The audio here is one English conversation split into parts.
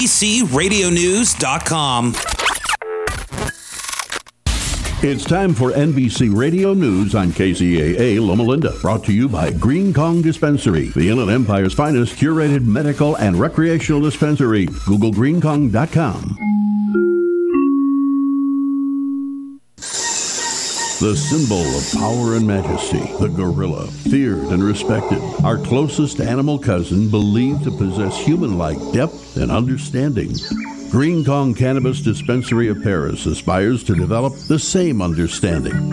NBCRadioNews.com. It's time for NBC Radio News on KCAA Loma Linda, brought to you by Green Kong Dispensary, the Inland Empire's finest curated medical and recreational dispensary. Google greenkong.com. The symbol of power and majesty, the gorilla, feared and respected. Our closest animal cousin, believed to possess human like depth and understanding. Green Kong Cannabis Dispensary of Perris aspires to develop the same understanding.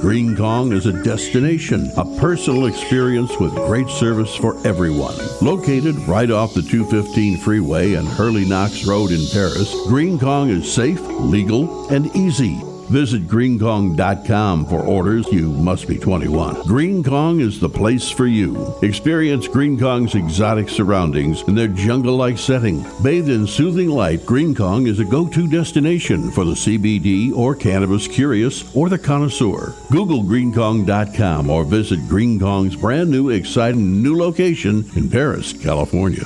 Green Kong is a destination, a personal experience with great service for everyone. Located right off the 215 freeway and Harley Knox Road in Perris, Green Kong is safe, legal, and easy. Visit greenkong.com for orders. You must be 21. Green Kong is the place for you. Experience Green Kong's exotic surroundings in their jungle like setting. Bathed in soothing light, Green Kong is a go to destination for the CBD or cannabis curious or the connoisseur. Google greenkong.com or visit Green Kong's brand new, exciting new location in Perris, California.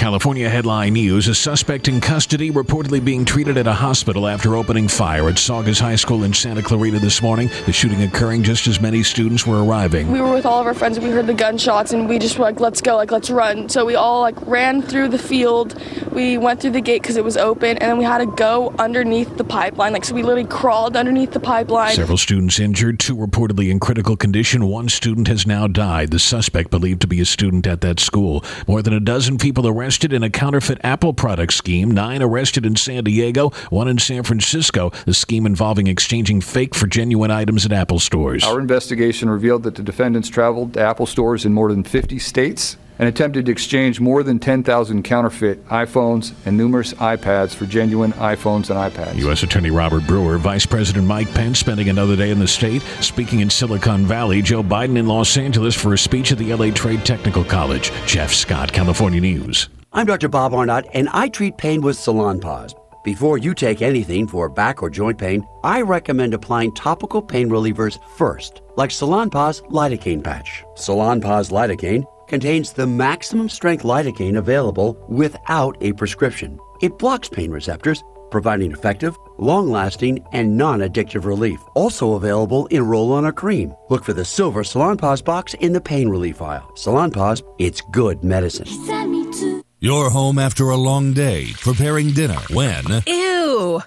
California headline news A suspect in custody reportedly being treated at a hospital after opening fire at Saugus High School in Santa Clarita this morning. The shooting occurring just as many students were arriving. We were with all of our friends and we heard the gunshots and we just were like, let's go, like, let's run. So we all like ran through the field. We went through the gate because it was open and then we had to go underneath the pipeline. Like, so we literally crawled underneath the pipeline. Several students injured, two reportedly in critical condition. One student has now died. The suspect believed to be a student at that school. More than a dozen people arrested in a counterfeit Apple product scheme. Nine arrested in San Diego, one in San Francisco. The scheme involving exchanging fake for genuine items at Apple stores. Our investigation revealed that the defendants traveled to Apple stores in more than 50 states and attempted to exchange more than 10,000 counterfeit iPhones and numerous iPads for genuine iPhones and iPads. U.S. Attorney Robert Brewer, Vice President Mike Pence spending another day in the state, speaking in Silicon Valley, Joe Biden in Los Angeles for a speech at the LA Trade Technical College. Jeff Scott, California News. I'm Dr. Bob Arnot, and I treat pain with Salonpas. Before you take anything for back or joint pain, I recommend applying topical pain relievers first, like Salonpas lidocaine patch. Salonpas lidocaine contains the maximum strength lidocaine available without a prescription. It blocks pain receptors, providing effective, long lasting, and non addictive relief. Also available in roll on a cream. Look for the silver Salonpas box in the pain relief aisle. Salonpas, it's good medicine. You're home after a long day, preparing dinner when. Ew!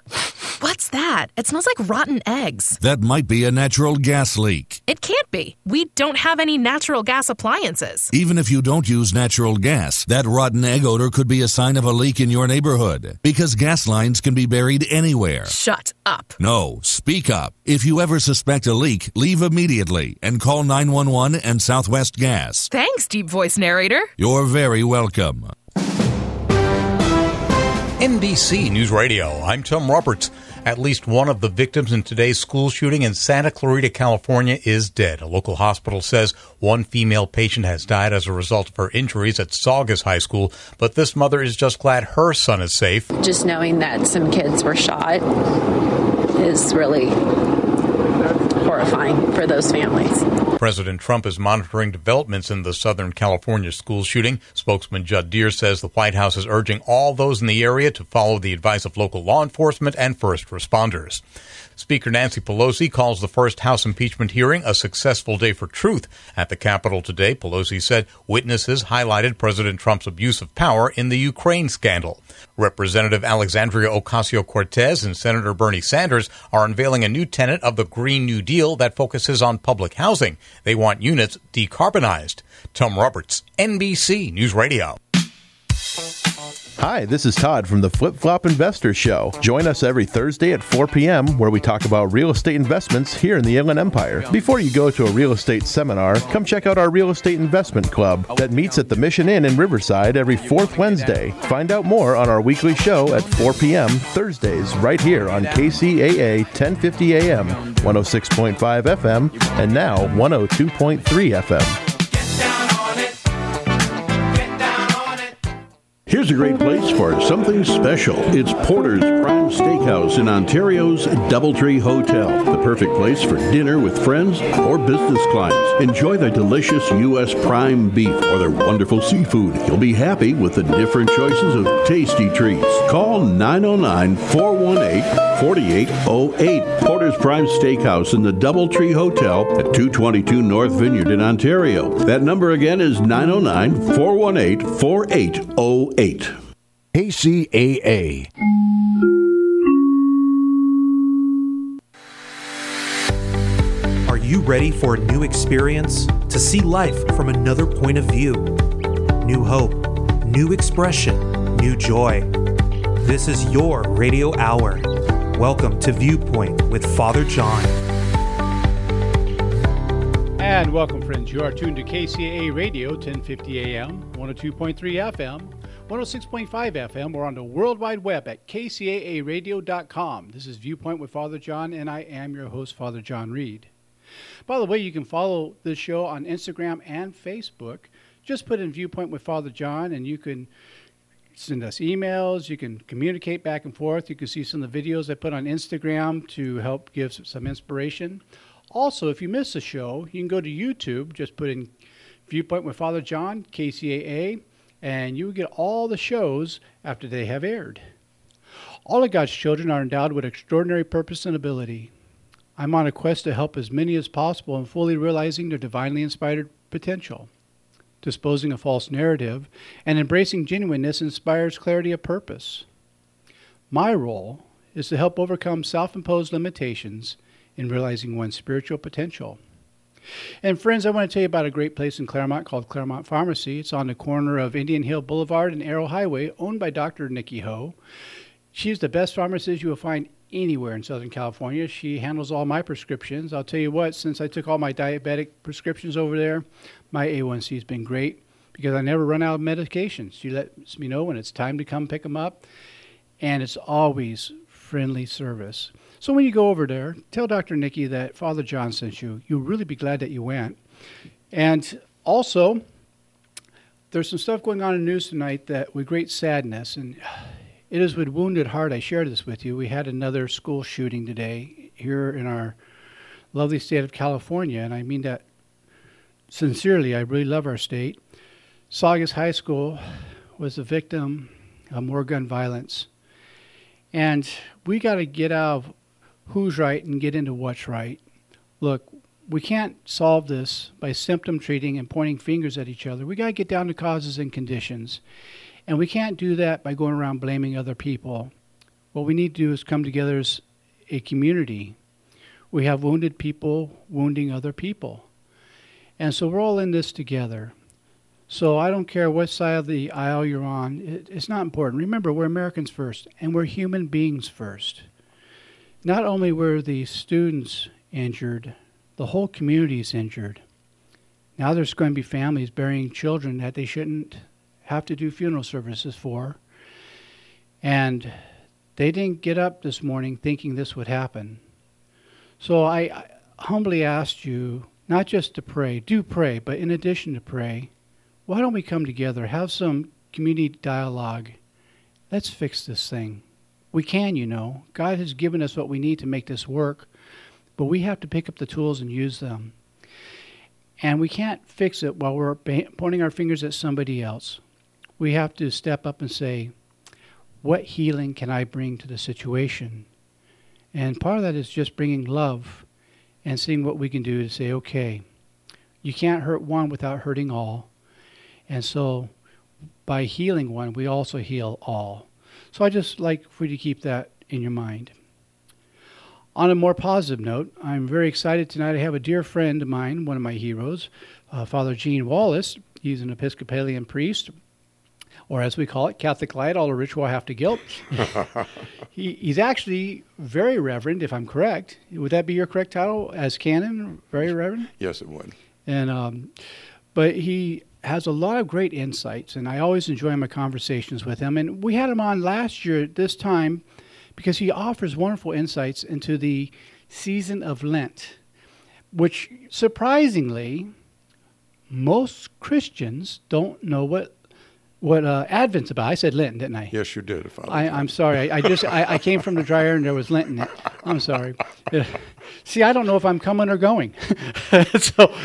What's that? It smells like rotten eggs. That might be a natural gas leak. It can't be. We don't have any natural gas appliances. Even if you don't use natural gas, that rotten egg odor could be a sign of a leak in your neighborhood. Because gas lines can be buried anywhere. Shut up. No, speak up. If you ever suspect a leak, leave immediately and call 911 and Southwest Gas. Thanks, deep voice narrator. You're very welcome. NBC News Radio. I'm Tom Roberts. At least one of the victims in today's school shooting in Santa Clarita, California is dead. A local hospital says one female patient has died as a result of her injuries at Saugus High School, but this mother is just glad her son is safe. Just knowing that some kids were shot is really horrifying for those families. President Trump is monitoring developments in the Southern California school shooting. Spokesman Judd Deere says the White House is urging all those in the area to follow the advice of local law enforcement and first responders. Speaker Nancy Pelosi calls the first House impeachment hearing a successful day for truth. At the Capitol today, Pelosi said witnesses highlighted President Trump's abuse of power in the Ukraine scandal. Representative Alexandria Ocasio Cortez and Senator Bernie Sanders are unveiling a new tenet of the Green New Deal that focuses on public housing. They want units decarbonized. Tom Roberts, NBC News Radio. Hi, this is Todd from the Flip Flop Investor Show. Join us every Thursday at 4 p.m. where we talk about real estate investments here in the Inland Empire. Before you go to a real estate seminar, come check out our Real Estate Investment Club that meets at the Mission Inn in Riverside every fourth Wednesday. Find out more on our weekly show at 4 p.m. Thursdays right here on KCAA 1050 AM, 106.5 FM, and now 102.3 FM. Here's a great place for something special. It's Porter's Prime Steakhouse in Ontario's Doubletree Hotel. The perfect place for dinner with friends or business clients. Enjoy their delicious U.S. prime beef or their wonderful seafood. You'll be happy with the different choices of tasty treats. Call 909 418 4808. Porter's Prime Steakhouse in the Doubletree Hotel at 222 North Vineyard in Ontario. That number again is 909 418 4808. KCAA. Are you ready for a new experience? To see life from another point of view? New hope, new expression, new joy. This is your radio hour. Welcome to Viewpoint with Father John. And welcome, friends. You are tuned to KCAA Radio, 1050 AM, 102.3 FM, 106.5 FM, or on the World Wide Web at kcaaradio.com. This is Viewpoint with Father John, and I am your host, Father John Reed. By the way, you can follow this show on Instagram and Facebook. Just put in Viewpoint with Father John, and you can send us emails. You can communicate back and forth. You can see some of the videos I put on Instagram to help give some inspiration. Also, if you miss a show, you can go to YouTube. Just put in Viewpoint with Father John, KCAA, and you will get all the shows after they have aired. All of God's children are endowed with extraordinary purpose and ability. I'm on a quest to help as many as possible in fully realizing their divinely inspired potential. Disposing a false narrative and embracing genuineness inspires clarity of purpose. My role is to help overcome self imposed limitations in realizing one's spiritual potential. And friends, I want to tell you about a great place in Claremont called Claremont Pharmacy. It's on the corner of Indian Hill Boulevard and Arrow Highway, owned by Dr. Nikki Ho. She's the best pharmacist you will find anywhere in Southern California. She handles all my prescriptions. I'll tell you what, since I took all my diabetic prescriptions over there, my A1C has been great because I never run out of medications. She lets me know when it's time to come pick them up, and it's always friendly service. So when you go over there, tell Dr. Nikki that Father John sent you. You'll really be glad that you went. And also, there's some stuff going on in the news tonight that with great sadness, and it is with wounded heart I share this with you. We had another school shooting today here in our lovely state of California, and I mean that sincerely. I really love our state. Saugus High School was a victim of more gun violence. And we got to get out of who's right and get into what's right. Look, we can't solve this by symptom treating and pointing fingers at each other. We got to get down to causes and conditions. And we can't do that by going around blaming other people. What we need to do is come together as a community. We have wounded people wounding other people. And so we're all in this together. So I don't care what side of the aisle you're on, it, it's not important. Remember, we're Americans first, and we're human beings first. Not only were the students injured, the whole community is injured. Now there's going to be families burying children that they shouldn't have to do funeral services for. And they didn't get up this morning thinking this would happen. So I, I humbly asked you not just to pray, do pray, but in addition to pray, why don't we come together, have some community dialogue? Let's fix this thing. We can, you know. God has given us what we need to make this work, but we have to pick up the tools and use them. And we can't fix it while we're pointing our fingers at somebody else. We have to step up and say, What healing can I bring to the situation? And part of that is just bringing love and seeing what we can do to say, Okay, you can't hurt one without hurting all. And so by healing one, we also heal all. So I just like for you to keep that in your mind. On a more positive note, I'm very excited tonight. to have a dear friend of mine, one of my heroes, uh, Father Gene Wallace. He's an Episcopalian priest, or as we call it, Catholic light, all the ritual half the guilt. he, he's actually very reverend, if I'm correct. Would that be your correct title as canon? Very reverend? Yes, it would. And um, but he has a lot of great insights, and I always enjoy my conversations with him. And we had him on last year at this time because he offers wonderful insights into the season of Lent, which surprisingly, most Christians don't know what what uh, Advent's about. I said Lent, didn't I? Yes, you did. I, am sorry. I, I just I, I, came from the dryer and there was Lent in it. I'm sorry. See, I don't know if I'm coming or going. so,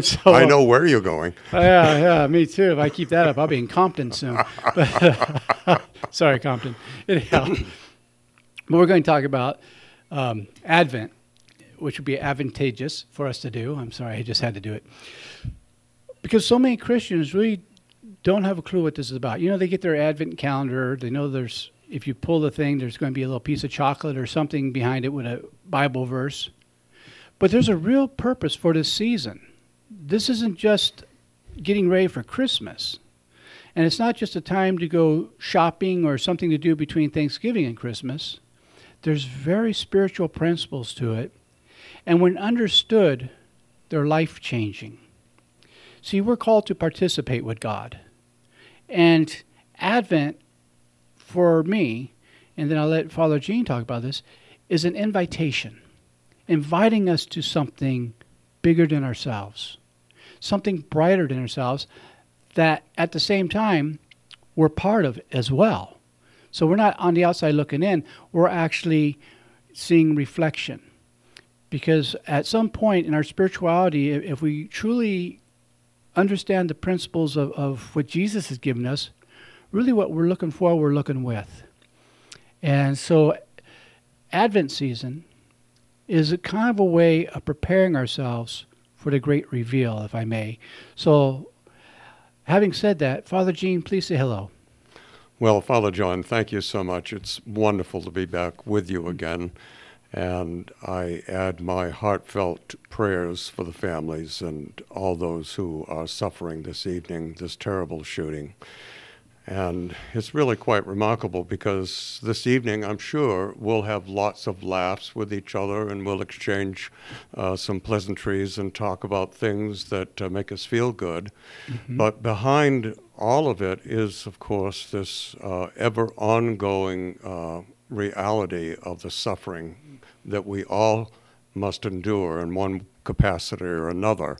so I know where you're going. yeah, yeah, me too. If I keep that up, I'll be in Compton soon. But, sorry, Compton. Anyhow, but we're going to talk about um, Advent, which would be advantageous for us to do. I'm sorry, I just had to do it. Because so many Christians really don't have a clue what this is about. You know, they get their Advent calendar, they know there's, if you pull the thing, there's going to be a little piece of chocolate or something behind it with a Bible verse. But there's a real purpose for this season. This isn't just getting ready for Christmas. And it's not just a time to go shopping or something to do between Thanksgiving and Christmas. There's very spiritual principles to it. And when understood, they're life changing. See, we're called to participate with God. And Advent, for me, and then I'll let Father Gene talk about this, is an invitation, inviting us to something bigger than ourselves, something brighter than ourselves that at the same time we're part of as well. So we're not on the outside looking in, we're actually seeing reflection. Because at some point in our spirituality, if we truly understand the principles of, of what Jesus has given us, really what we're looking for, we're looking with. And so, Advent season is a kind of a way of preparing ourselves for the great reveal, if I may. So, having said that, Father Gene, please say hello. Well, Father John, thank you so much. It's wonderful to be back with you again. And I add my heartfelt prayers for the families and all those who are suffering this evening, this terrible shooting. And it's really quite remarkable because this evening, I'm sure, we'll have lots of laughs with each other and we'll exchange uh, some pleasantries and talk about things that uh, make us feel good. Mm-hmm. But behind all of it is, of course, this uh, ever ongoing uh, reality of the suffering that we all must endure in one capacity or another.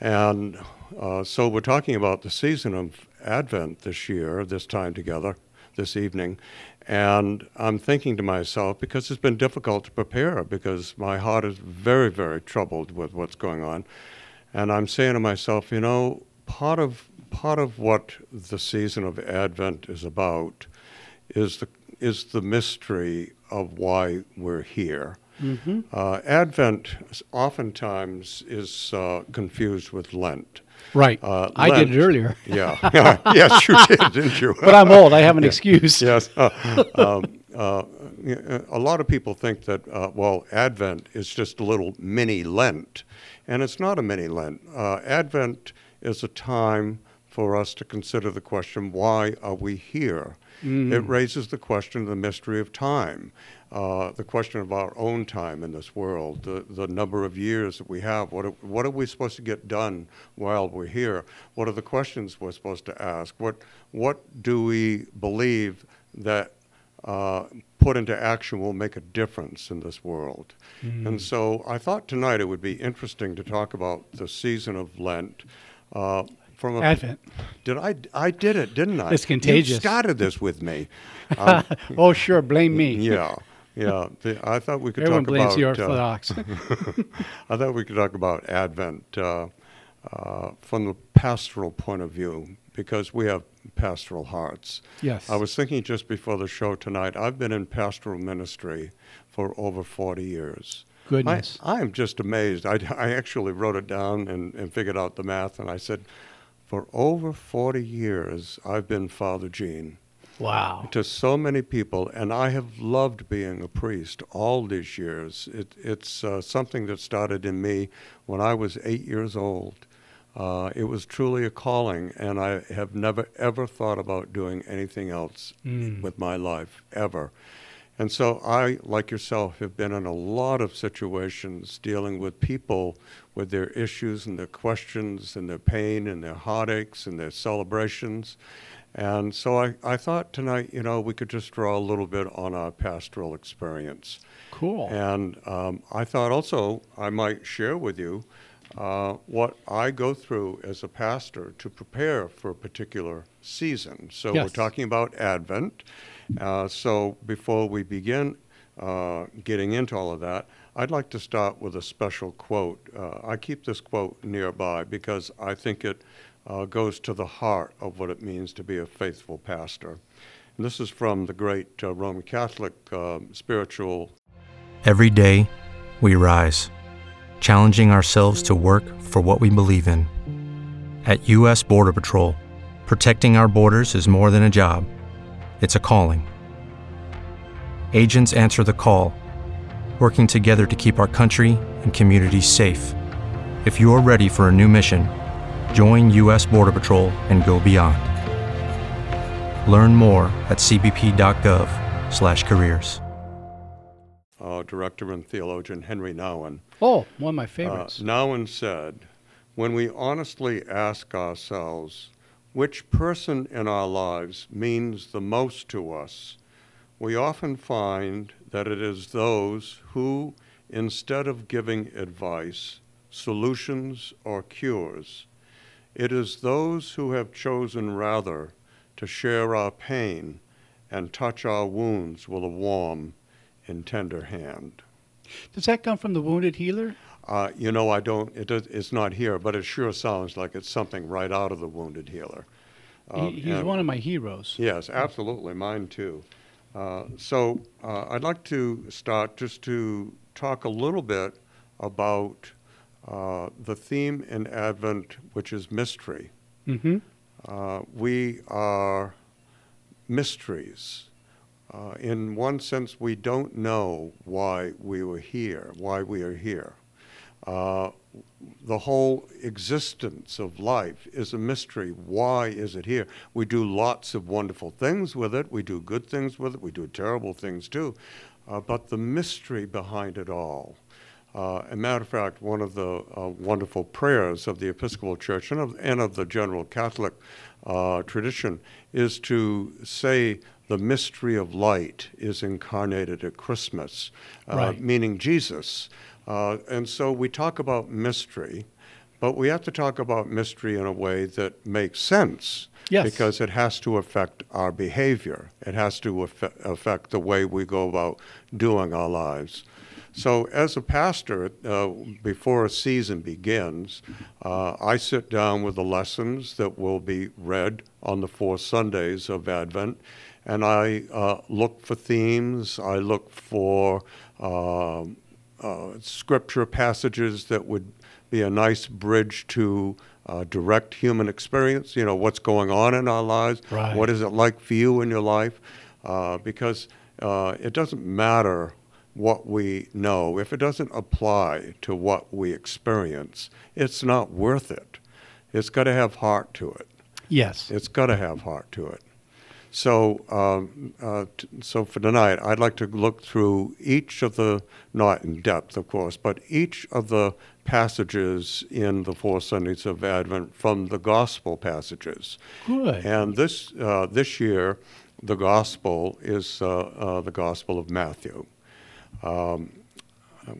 And uh, so we're talking about the season of Advent this year, this time together, this evening. And I'm thinking to myself, because it's been difficult to prepare, because my heart is very, very troubled with what's going on. And I'm saying to myself, you know, part of part of what the season of Advent is about is the is the mystery of why we're here. Mm-hmm. Uh, Advent oftentimes is uh, confused with Lent. Right. Uh, I did it earlier. yeah. yes, you did, didn't you? but I'm old. I have an yeah. excuse. Yes. Uh, um, uh, a lot of people think that, uh, well, Advent is just a little mini Lent, and it's not a mini Lent. Advent is a time for us to consider the question why are we here? Mm. It raises the question of the mystery of time, uh, the question of our own time in this world, the, the number of years that we have. What are, what are we supposed to get done while we're here? What are the questions we're supposed to ask? What, what do we believe that uh, put into action will make a difference in this world? Mm. And so I thought tonight it would be interesting to talk about the season of Lent. Uh, from a, Advent. Did I? I did it, didn't I? It's contagious. You started this with me. Um, oh, sure. Blame me. Yeah. Yeah, I thought we could Everyone talk blames about. the Orthodox. Uh, I thought we could talk about Advent, uh, uh, from the pastoral point of view because we have pastoral hearts. Yes. I was thinking just before the show tonight, I've been in pastoral ministry for over 40 years. Goodness. I, I am just amazed. I, I actually wrote it down and, and figured out the math, and I said, for over 40 years, I've been Father Gene. Wow. To so many people, and I have loved being a priest all these years. It, it's uh, something that started in me when I was eight years old. Uh, it was truly a calling, and I have never ever thought about doing anything else Mm. with my life ever. And so I, like yourself, have been in a lot of situations dealing with people with their issues and their questions and their pain and their heartaches and their celebrations. And so I, I thought tonight, you know, we could just draw a little bit on our pastoral experience. Cool. And um, I thought also I might share with you uh, what I go through as a pastor to prepare for a particular season. So we're talking about Advent. Uh, so before we begin uh, getting into all of that, I'd like to start with a special quote. Uh, I keep this quote nearby because I think it uh, goes to the heart of what it means to be a faithful pastor. And this is from the great uh, Roman Catholic um spiritual Every day, we rise, challenging ourselves to work for what we believe in. At U.S. Border Patrol, protecting our borders is more than a job, it's a calling. Agents answer the call, working together to keep our country and communities safe. If you are ready for a new mission, join U.S. Border Patrol and go beyond. Learn more at cbp.gov/careers. uh, director and theologian Henri Nouwen. Oh, one of my favorites. Uh, Nouwen said, When we honestly ask ourselves which person in our lives means the most to us, we often find that it is those who, instead of giving advice, solutions, or cures, it is those who have chosen rather to share our pain and touch our wounds with a warm and tender hand. Does that come from the Wounded Healer? Uh, you know, I don't. It it's not here, but it sure sounds like it's something right out of the Wounded Healer. Um, he, he's one of my heroes. Yes, absolutely, mine too. Uh, so uh, I'd like to start just to talk a little bit about uh, the theme in Advent, which is mystery. Mm-hmm. Uh, we are mysteries. Uh, in one sense, we don't know why we were here, why we are here. The whole existence of life is a mystery. Why is it here? We do lots of wonderful things with it. We do good things with it. We do terrible things too. Uh, but the mystery behind it all. Uh, a matter of fact, one of the uh, wonderful prayers of the Episcopal Church and of, and of the general Catholic uh, tradition is to say the mystery of light is incarnated at Christmas, uh, Right. meaning Jesus. Uh, and so we talk about mystery, but we have to talk about mystery in a way that makes sense. Yes. Because it has to affect our behavior. It has to affe- affect the way we go about doing our lives. So, as a pastor, uh, before a season begins, uh, I sit down with the lessons that will be read on the four Sundays of Advent, and I uh, look for themes. I look for um uh, scripture passages that would be a nice bridge to uh, direct human experience. You know, what's going on in our lives. Right. What is it like for you in your life? Uh, because uh, it doesn't matter what we know. If it doesn't apply to what we experience, it's not worth it. It's got to have heart to it. Yes. It's got to have heart to it. So, um, uh, t- so for tonight, I'd like to look through each of the, not in depth, of course, but each of the passages in the four Sundays of Advent from the gospel passages. Good. And this uh, this year, the gospel is uh, uh, the Gospel of Matthew. Um,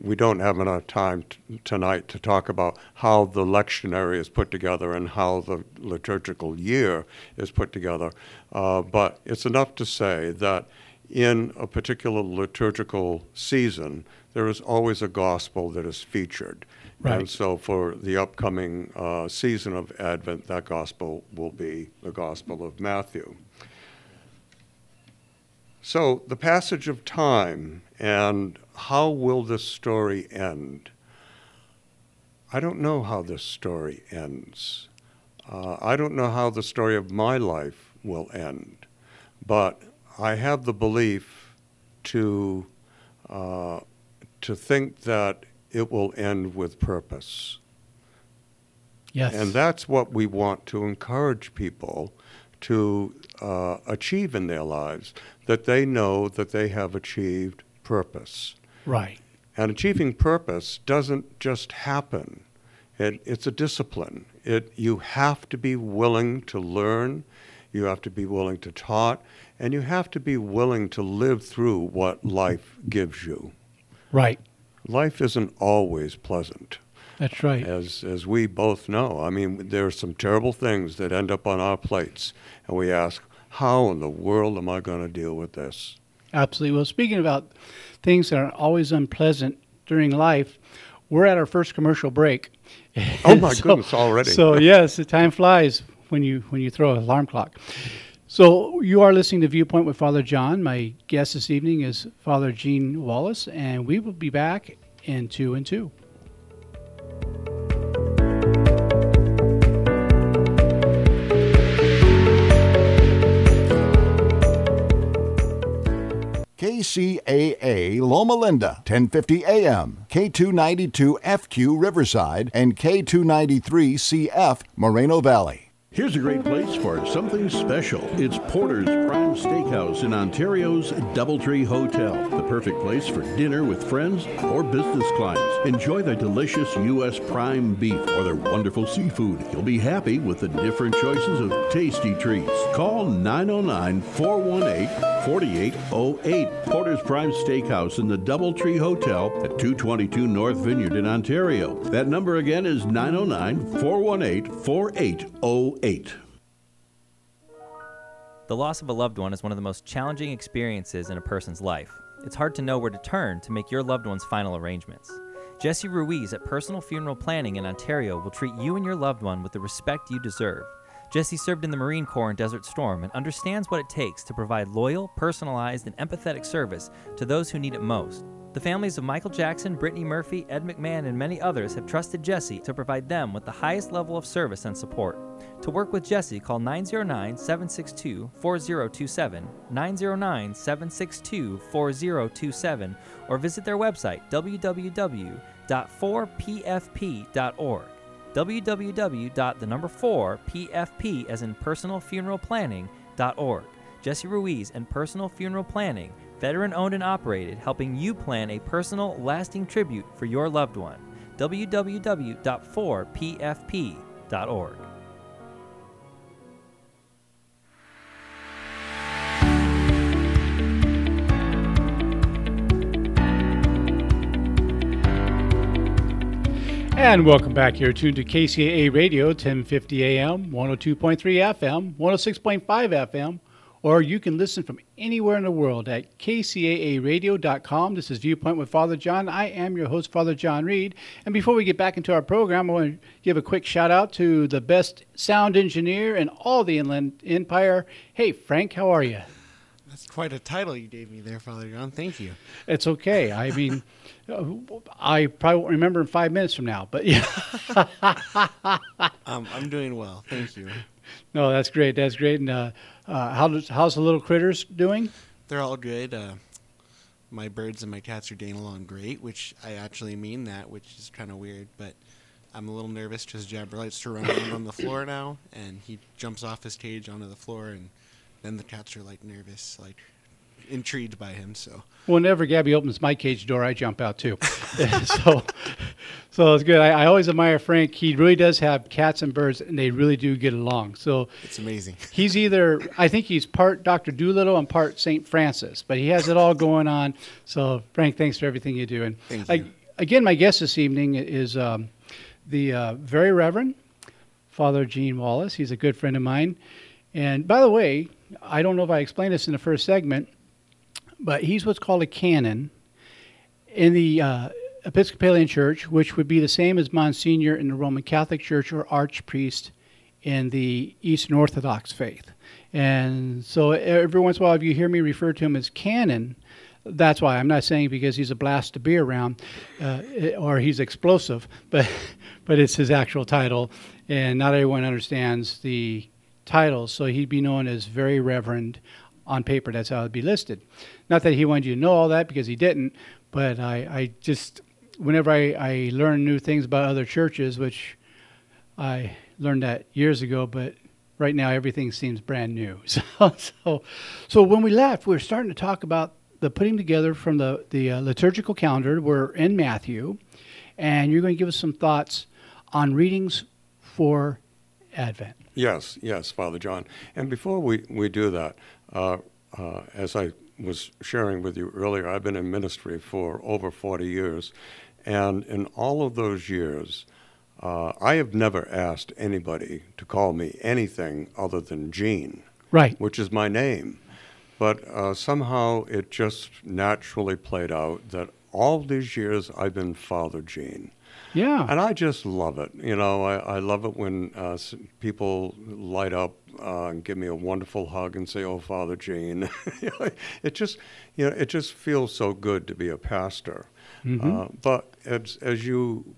we don't have enough time t- tonight to talk about how the lectionary is put together and how the liturgical year is put together, uh, but it's enough to say that in a particular liturgical season, there is always a gospel that is featured. Right. And so for the upcoming uh, season of Advent, that gospel will be the Gospel of Matthew. So the passage of time and how will this story end? I don't know how this story ends. Uh, I don't know how the story of my life will end, but I have the belief to uh, to think that it will end with purpose. Yes. And that's what we want to encourage people to uh, achieve in their lives that they know that they have achieved purpose. Right. And achieving purpose doesn't just happen. It, it's a discipline. It, you have to be willing to learn, you have to be willing to taught, and you have to be willing to live through what life gives you. Right. Life isn't always pleasant. That's right. As as we both know. I mean, there are some terrible things that end up on our plates, and we ask, how in the world am I going to deal with this? Absolutely. Well, speaking about things that are always unpleasant during life, we're at our first commercial break. Oh my so, goodness, already. so yes, the time flies when you when you throw an alarm clock. So you are listening to Viewpoint with Father John. My guest this evening is Father Gene Wallace, and we will be back in two and two. KCAA Loma Linda, 1050 AM, K292FQ Riverside, and K293CF Moreno Valley. Here's a great place for something special. It's Porter's Prime Steakhouse in Ontario's Doubletree Hotel. The perfect place for dinner with friends or business clients. Enjoy their delicious U.S. prime beef or their wonderful seafood. You'll be happy with the different choices of tasty treats. Call 909 418 4808. Porter's Prime Steakhouse in the Doubletree Hotel at 222 North Vineyard in Ontario. That number again is 909 418 4808. 8. The loss of a loved one is one of the most challenging experiences in a person's life. It's hard to know where to turn to make your loved one's final arrangements. Jesse Ruiz at Personal Funeral Planning in Ontario will treat you and your loved one with the respect you deserve. Jesse served in the Marine Corps in Desert Storm and understands what it takes to provide loyal, personalized, and empathetic service to those who need it most. The families of Michael Jackson, Brittany Murphy, Ed McMahon, and many others have trusted Jesse to provide them with the highest level of service and support. To work with Jesse, call 909 762 4027, 909 762 4027, or visit their website www.4pfp.org. www.the4pfp as in personal funeral planning.org. Jesse Ruiz and Personal Funeral Planning, veteran owned and operated, helping you plan a personal, lasting tribute for your loved one. www.4pfp.org. And welcome back here, tuned to KCAA Radio, 1050 AM, 102.3 FM, 106.5 FM, or you can listen from anywhere in the world at kcaaradio.com. This is Viewpoint with Father John. I am your host, Father John Reed. And before we get back into our program, I want to give a quick shout out to the best sound engineer in all the Inland Empire. Hey, Frank, how are you? That's quite a title you gave me there, Father John. Thank you. It's okay. I mean, I probably won't remember in five minutes from now, but yeah. um, I'm doing well. Thank you. No, that's great. That's great. And uh, uh, how does, how's the little critters doing? They're all good. Uh, my birds and my cats are doing along great, which I actually mean that, which is kind of weird, but I'm a little nervous because Jabber likes to run around on the floor now, and he jumps off his cage onto the floor, and then the cats are like nervous, like intrigued by him. So whenever Gabby opens my cage door, I jump out too. so, so it's good. I, I, always admire Frank. He really does have cats and birds, and they really do get along. So it's amazing. He's either I think he's part Doctor Dolittle and part Saint Francis, but he has it all going on. So Frank, thanks for everything you do. And you. I, again, my guest this evening is um, the uh, very Reverend Father Gene Wallace. He's a good friend of mine. And by the way, I don't know if I explained this in the first segment but he's what's called a canon in the uh, Episcopalian Church, which would be the same as Monsignor in the Roman Catholic Church or Archpriest in the Eastern Orthodox faith. And so every once in a while, if you hear me refer to him as canon, that's why I'm not saying because he's a blast to be around uh, or he's explosive, but but it's his actual title, and not everyone understands the title. So he'd be known as very reverend on paper. That's how it'd be listed. Not that he wanted you to know all that because he didn't, but I, I just whenever I, I learn new things about other churches, which I learned that years ago, but right now everything seems brand new. So, so, so when we left, we were starting to talk about the putting together from the the uh, liturgical calendar. We're in Matthew, and you're going to give us some thoughts on readings for Advent. Yes, yes, Father John. And before we, we do that, as I was sharing with you earlier, I've been in ministry for over 40 years. And in all of those years, uh, I have never asked anybody to call me anything other than Gene, right? Which is my name. But uh, somehow it just naturally played out that all these years I've been Father Gene. Yeah. And I just love it. You know, I, I love it when uh, people light up uh, and give me a wonderful hug and say, "Oh, Father Gene." it just, you know, it just feels so good to be a pastor. Mm-hmm. Uh, but as, as you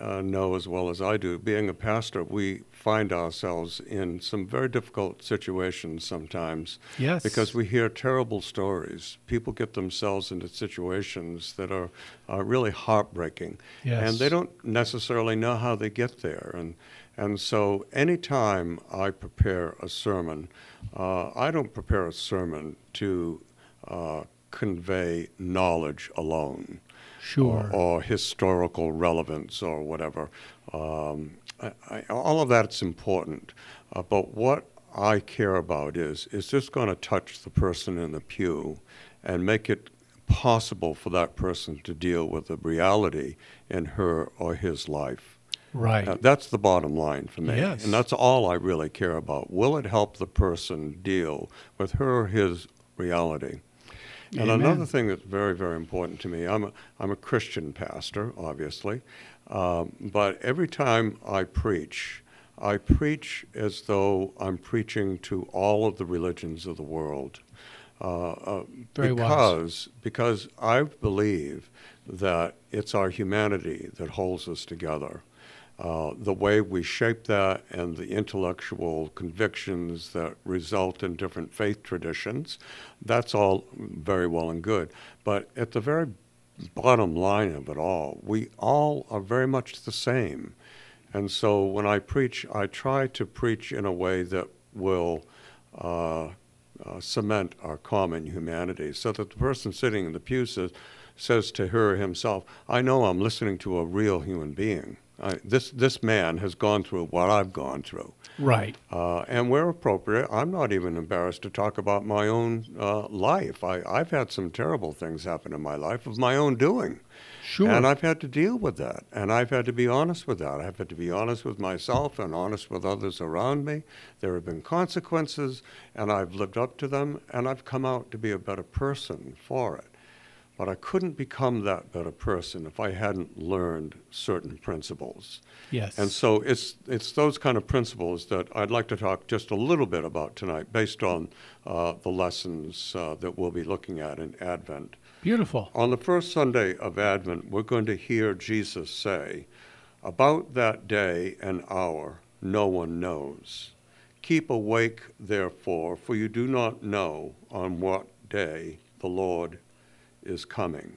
uh, know as well as I do, being a pastor, we find ourselves in some very difficult situations sometimes. Yes. Because we hear terrible stories. People get themselves into situations that are, are really heartbreaking. Yes. And they don't necessarily know how they get there. And, and so anytime I prepare a sermon, uh, I don't prepare a sermon to uh, convey knowledge alone sure. or, or historical relevance or whatever. Um, I, I, all of that's important, uh, but what I care about is is this going to touch the person in the pew and make it possible for that person to deal with the reality in her or his life. Right. Uh, that's the bottom line for me. Yes. And that's all I really care about. Will it help the person deal with her or his reality? And Amen. another thing that's very, very important to me, I'm a, I'm a Christian pastor, obviously, um, but every time I preach, I preach as though I'm preaching to all of the religions of the world. Uh, uh, because, because I believe that it's our humanity that holds us together. Uh, the way we shape that and the intellectual convictions that result in different faith traditions, that's all very well and good. But at the very bottom line of it all, we all are very much the same. And so when I preach, I try to preach in a way that will uh, uh, cement our common humanity so that the person sitting in the pew says, says to her or himself, I know I'm listening to a real human being. I, this this man has gone through what I've gone through. Right. Uh, and where appropriate, I'm not even embarrassed to talk about my own uh, life. I, I've had some terrible things happen in my life of my own doing. Sure. And I've had to deal with that. And I've had to be honest with that. I've had to be honest with myself and honest with others around me. There have been consequences, and I've lived up to them, and I've come out to be a better person for it. But I couldn't become that better person if I hadn't learned certain principles. Yes. And so it's it's those kind of principles that I'd like to talk just a little bit about tonight, based on uh, the lessons uh, that we'll be looking at in Advent. Beautiful. On the first Sunday of Advent, we're going to hear Jesus say, "About that day and hour, no one knows. Keep awake, therefore, for you do not know on what day the Lord." Is coming.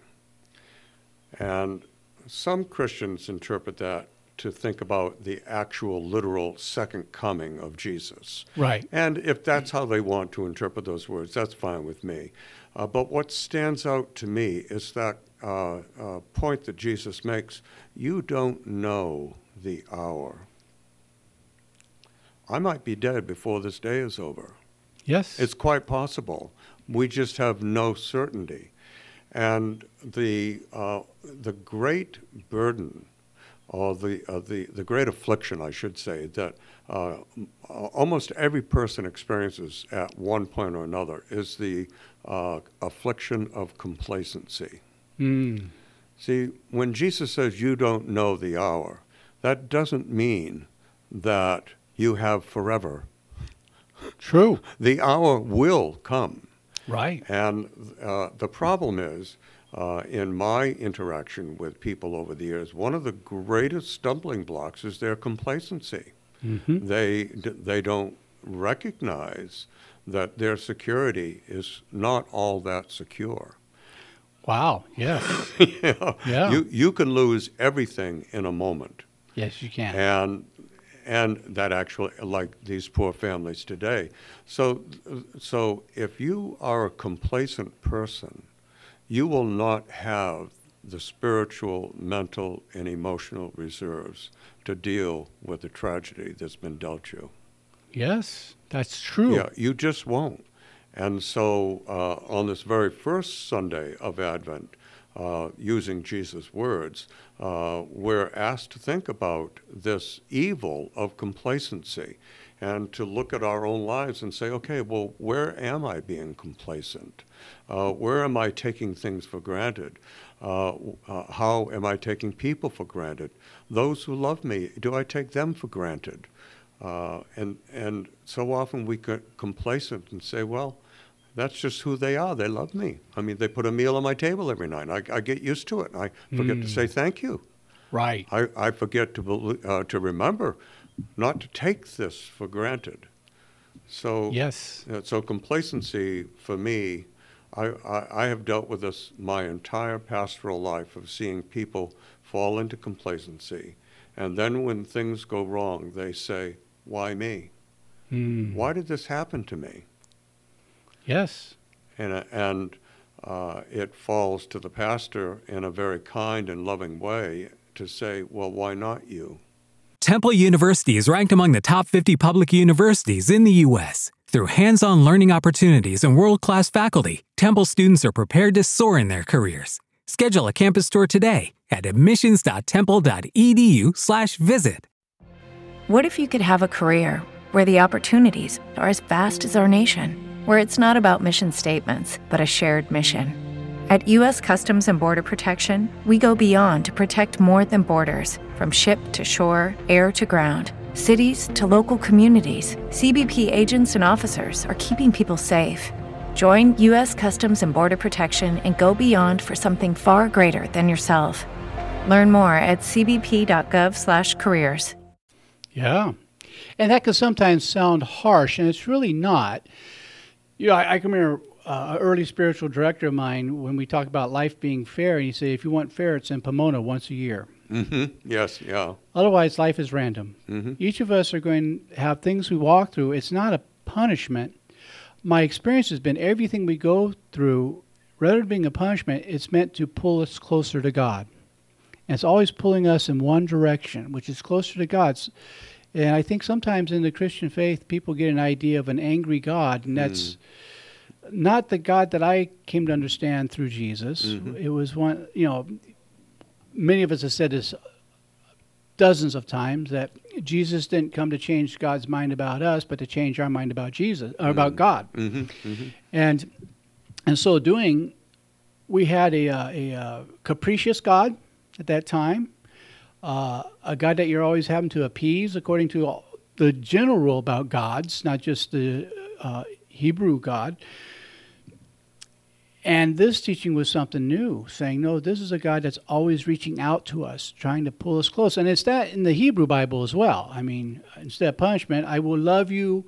And some Christians interpret that to think about the actual literal second coming of Jesus. Right. And if that's how they want to interpret those words, that's fine with me. Uh, but what stands out to me is that uh, uh, point that Jesus makes you don't know the hour. I might be dead before this day is over. Yes. It's quite possible. We just have no certainty. And the, uh, the great burden, or the, uh, the, the great affliction, I should say, that uh, almost every person experiences at one point or another is the uh, affliction of complacency. Mm. See, when Jesus says you don't know the hour, that doesn't mean that you have forever. True. The hour will come. Right. And uh, the problem is, uh, in my interaction with people over the years, one of the greatest stumbling blocks is their complacency. Mm-hmm. They, they don't recognize that their security is not all that secure. Wow. Yes. yeah. Yeah. You, you can lose everything in a moment. Yes, you can. And and that actually like these poor families today. So so if you are a complacent person, you will not have the spiritual, mental, and emotional reserves to deal with the tragedy that's been dealt you. Yes, that's true. Yeah, you just won't. And so uh, on this very first Sunday of Advent, uh, using Jesus' words, uh, we're asked to think about this evil of complacency and to look at our own lives and say, okay, well, where am I being complacent? Uh, where am I taking things for granted? Uh, uh, how am I taking people for granted? Those who love me, do I take them for granted? And, and so often we get complacent and say, well, that's just who they are. They love me. I mean, they put a meal on my table every night. I, I get used to it. I forget Mm. to say thank you. Right. I, I forget to uh, to remember not to take this for granted. So Yes. uh, so complacency for me, I, I, I have dealt with this my entire pastoral life of seeing people fall into complacency, and then when things go wrong, they say, "Why me? Mm. Why did this happen to me?" Yes. and, uh, and uh, it falls to the pastor in a very kind and loving way to say, well, why not you? Temple University is ranked among the top 50 public universities in the U.S. Through hands on learning opportunities and world class faculty, Temple students are prepared to soar in their careers. Schedule a campus tour today at admissions.temple.edu/slash visit. What if you could have a career where the opportunities are as vast as our nation, where it's not about mission statements, but a shared mission? At U.S. Customs and Border Protection, we go beyond to protect more than borders from ship to shore, air to ground. Cities to local communities, CBP agents and officers are keeping people safe. Join U.S. Customs and Border Protection and go beyond for something far greater than yourself. Learn more at cbp.gov/careers. Yeah. And that can sometimes sound harsh, and it's really not. Know, I, I can remember uh, an early spiritual director of mine when we talk about life being fair, and he said, if you want fair, it's in Pomona once a year. Mm-hmm. Yes, yeah. Otherwise, life is random. Mhm. Each of us are going to have things we walk through. It's not a punishment. My experience has been everything we go through, rather than being a punishment, it's meant to pull us closer to God. And it's always pulling us in one direction, which is closer to God's. And I think sometimes in the Christian faith, people get an idea of an angry God, and that's not the God that I came to understand through Jesus. Mhm. It was one, you know, many of us have said this dozens of times that Jesus didn't come to change God's mind about us, but to change our mind about Jesus or about Mm. God. Mhm, mhm. And in so doing, we had a, uh, a, uh capricious God at that time, uh, a God that you're always having to appease according to all, the general rule about gods, not just the uh, Hebrew God. And this teaching was something new, saying, no, this is a God that's always reaching out to us, trying to pull us close. And it's that in the Hebrew Bible as well. I mean, instead of punishment, I will love you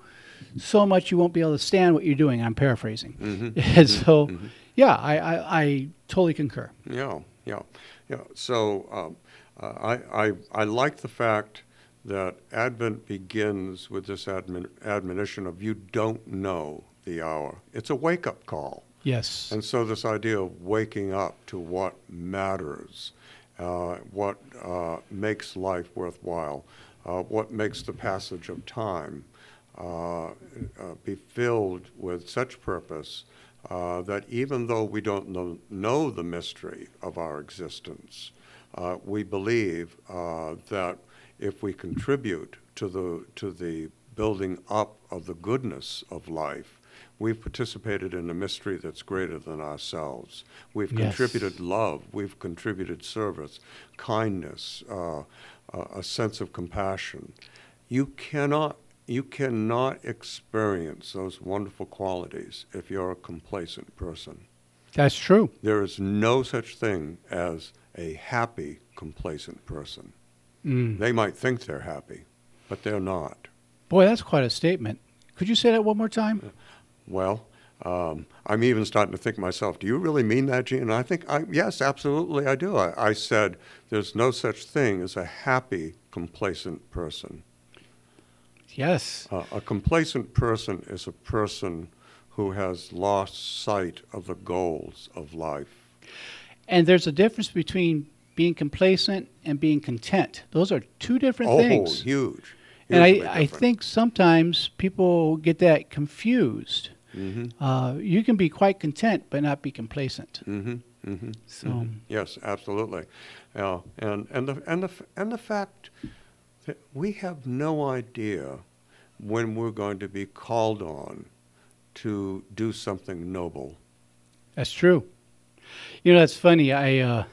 so much you won't be able to stand what you're doing. I'm paraphrasing. Mhm, And so, mhm. yeah, I, I, I totally concur. Yeah, yeah, yeah. So um, uh, I, I, I like the fact that Advent begins with this admon, admonition of you don't know the hour. It's a wake up call. Yes. And so this idea of waking up to what matters, uh, what uh, makes life worthwhile, uh, what makes the passage of time uh, uh, be filled with such purpose uh, that even though we don't know, know the mystery of our existence, uh, we believe uh, that if we contribute to the to the building up of the goodness of life, we've participated in a mystery that's greater than ourselves. We've Yes. contributed love. We've contributed service, kindness, uh, a a sense of compassion. You cannot you cannot experience those wonderful qualities if you're a complacent person. That's true. There is no such thing as a happy, complacent person. Mm. They might think they're happy, but they're not. Boy, that's quite a statement. Could you say that one more time? Well, um, I'm even starting to think myself, do you really mean that, Gene? And I think, I, yes, absolutely, I do. I, I said there's no such thing as a happy, complacent person. Yes. Uh, a complacent person is a person who has lost sight of the goals of life. And there's a difference between being complacent and being content. Those are two different oh, things. huge. And I, I think sometimes people get that confused. Mhm. Uh, you can be quite content but not be complacent. Mm-hmm. Mm-hmm. So- Mhm. yes, absolutely. Yeah, and and the and the and the fact that we have no idea when we're going to be called on to do something noble. That's true. You know, that's funny. I uh,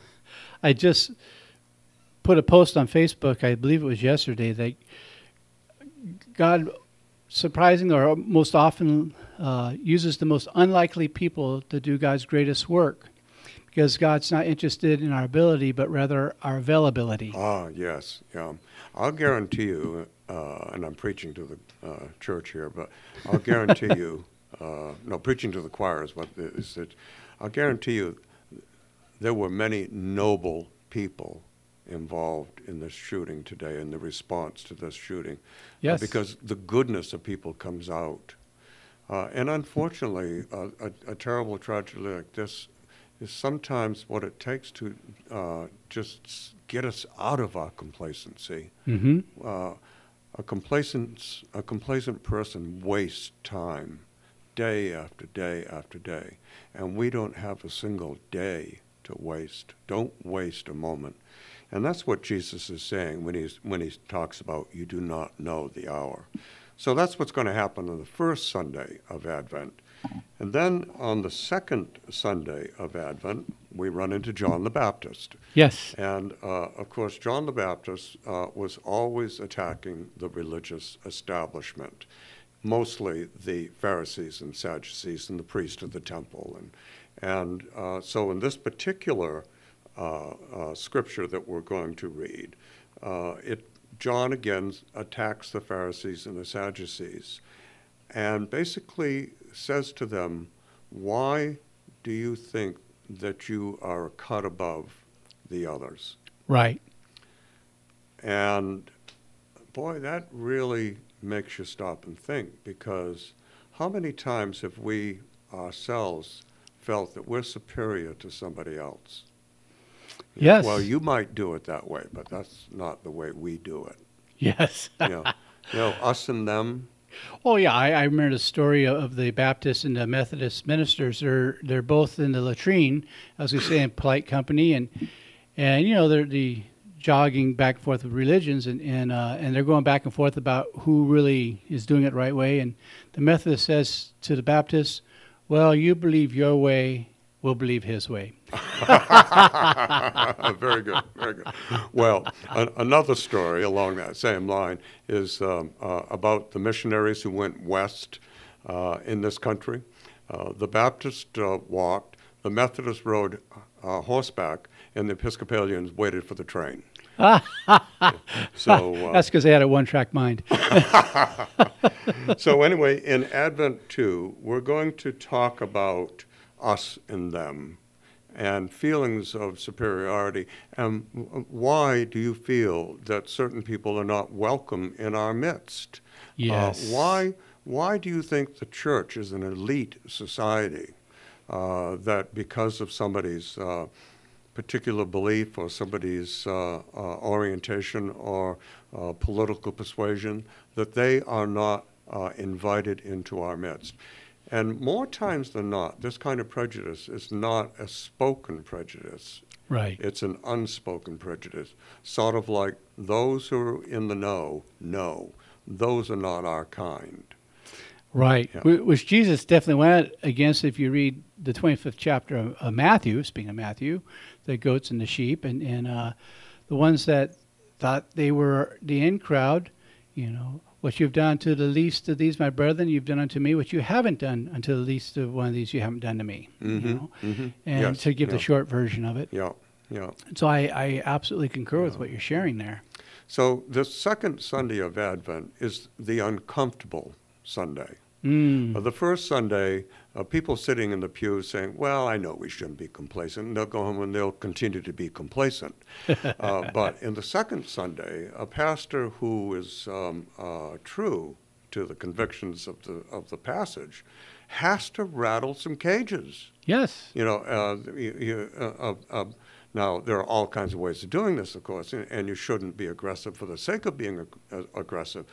I just put a post on Facebook. I believe it was yesterday that God, surprisingly or most often, uh, uses the most unlikely people to do God's greatest work, because God's not interested in our ability, but rather our availability. Ah, yes, yeah. I'll guarantee you, uh, and I'm preaching to the uh, church here, but I'll guarantee you, uh, no, preaching to the choir is what is it. I'll guarantee you, there were many noble people involved in this shooting today, in the response to this shooting. Uh, Yes. because the goodness of people comes out. Uh, and unfortunately, a, a, a terrible tragedy like this is sometimes what it takes to uh, just get us out of our complacency. Mhm. Uh, a complacent, a complacent person wastes time, day after day after day, and we don't have a single day to waste. Don't waste a moment. And that's what Jesus is saying when, he's, when he talks about you do not know the hour. So that's what's going to happen on the first Sunday of Advent. And then on the second Sunday of Advent, we run into John the Baptist. Yes. And uh, of course, John the Baptist uh, was always attacking the religious establishment, mostly the Pharisees and Sadducees and the priests of the temple. And, and uh, so, in this particular uh, uh, scripture that we're going to read, uh, it, John again attacks the Pharisees and the Sadducees and basically says to them, Why do you think that you are cut above the others? Right. And boy, that really makes you stop and think because how many times have we ourselves felt that we're superior to somebody else? Yes. Well, you might do it that way, but that's not the way we do it. Yes. You know, you know us and them. Oh yeah, I, I remember the story of- of the Baptist and the Methodist ministers. They're they're both in the latrine, as we say in polite company, and and you know they're the jogging back and forth with religions, and and uh, and they're going back and forth about who really is doing it the right way. And the Methodist says to the Baptist, "Well, you believe your way, we'll believe his way." very good, very good. Well, an, another story along that same line is um, uh, about the missionaries who went west uh, in this country. Uh, the Baptist uh, walked, the Methodist rode uh, horseback, and the Episcopalians waited for the train. So, uh, that's because they had a one-track mind. so anyway, in Advent 2, we're going to talk about us and them and feelings of superiority. And why do you feel that certain people are not welcome in our midst? Yes. Uh, why, why do you think the church is an elite society? Uh, that because of somebody's uh, particular belief or somebody's uh, uh, orientation or uh, political persuasion, that they are not uh, invited into our midst. And more times than not, this kind of prejudice is not a spoken prejudice. Right. It's an unspoken prejudice. Sort of like those who are in the know know. Those are not our kind. Right. Yeah. Which Jesus definitely went against if you read the 25th chapter of, of Matthew, speaking of Matthew, the goats and the sheep, and, and uh, the ones that thought they were the in crowd, you know, what you've done to the least of these, my brethren, you've done unto me. What you haven't done unto the least of one of these, you haven't done to me. You Mhm, know? mhm. And Yes, to give the short version of it. Yeah, yeah. So I, I absolutely concur with what you're sharing there. So the second Sunday of Advent is the uncomfortable Sunday. Mm. Uh, the first Sunday, uh, people sitting in the pews saying, Well, I know we shouldn't be complacent. And they'll go home and they'll continue to be complacent. uh, but in the second Sunday, a pastor who is um, uh, true to the convictions of the, of the passage has to rattle some cages. Yes. You know, uh, you, you, uh, uh, uh, now there are all kinds of ways of doing this, of course, and, and you shouldn't be aggressive for the sake of being ag- uh, aggressive,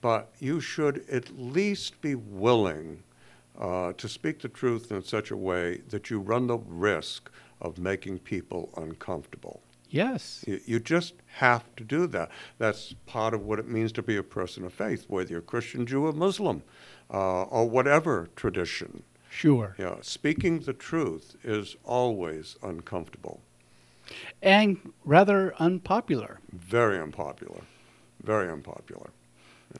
but you should at least be willing uh, to speak the truth in such a way that you run the risk of making people uncomfortable. Yes. You, you just have to do that. That's part of what it means to be a person of faith, whether you're Christian, Jew, or Muslim, uh, or whatever tradition. Sure. Yeah, speaking the truth is always uncomfortable, And rather unpopular. very unpopular, very unpopular.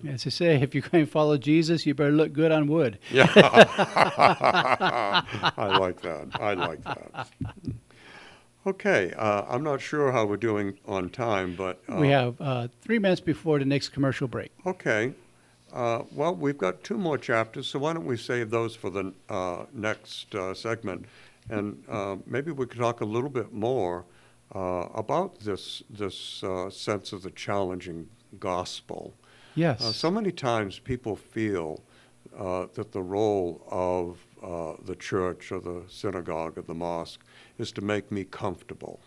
As I say, if you're going to follow Jesus, you better look good on wood. Yeah, I like that. I like that. Okay, uh, I'm not sure how we're doing on time, but uh, we have uh, three minutes before the next commercial break. Okay. Uh, well, we've got two more chapters, so why don't we save those for the uh, next uh, segment? And uh, maybe we could talk a little bit more uh, about this, this uh, sense of the challenging gospel. Yes. Uh, so many times people feel uh, that the role of uh, the church or the synagogue or the mosque is to make me comfortable.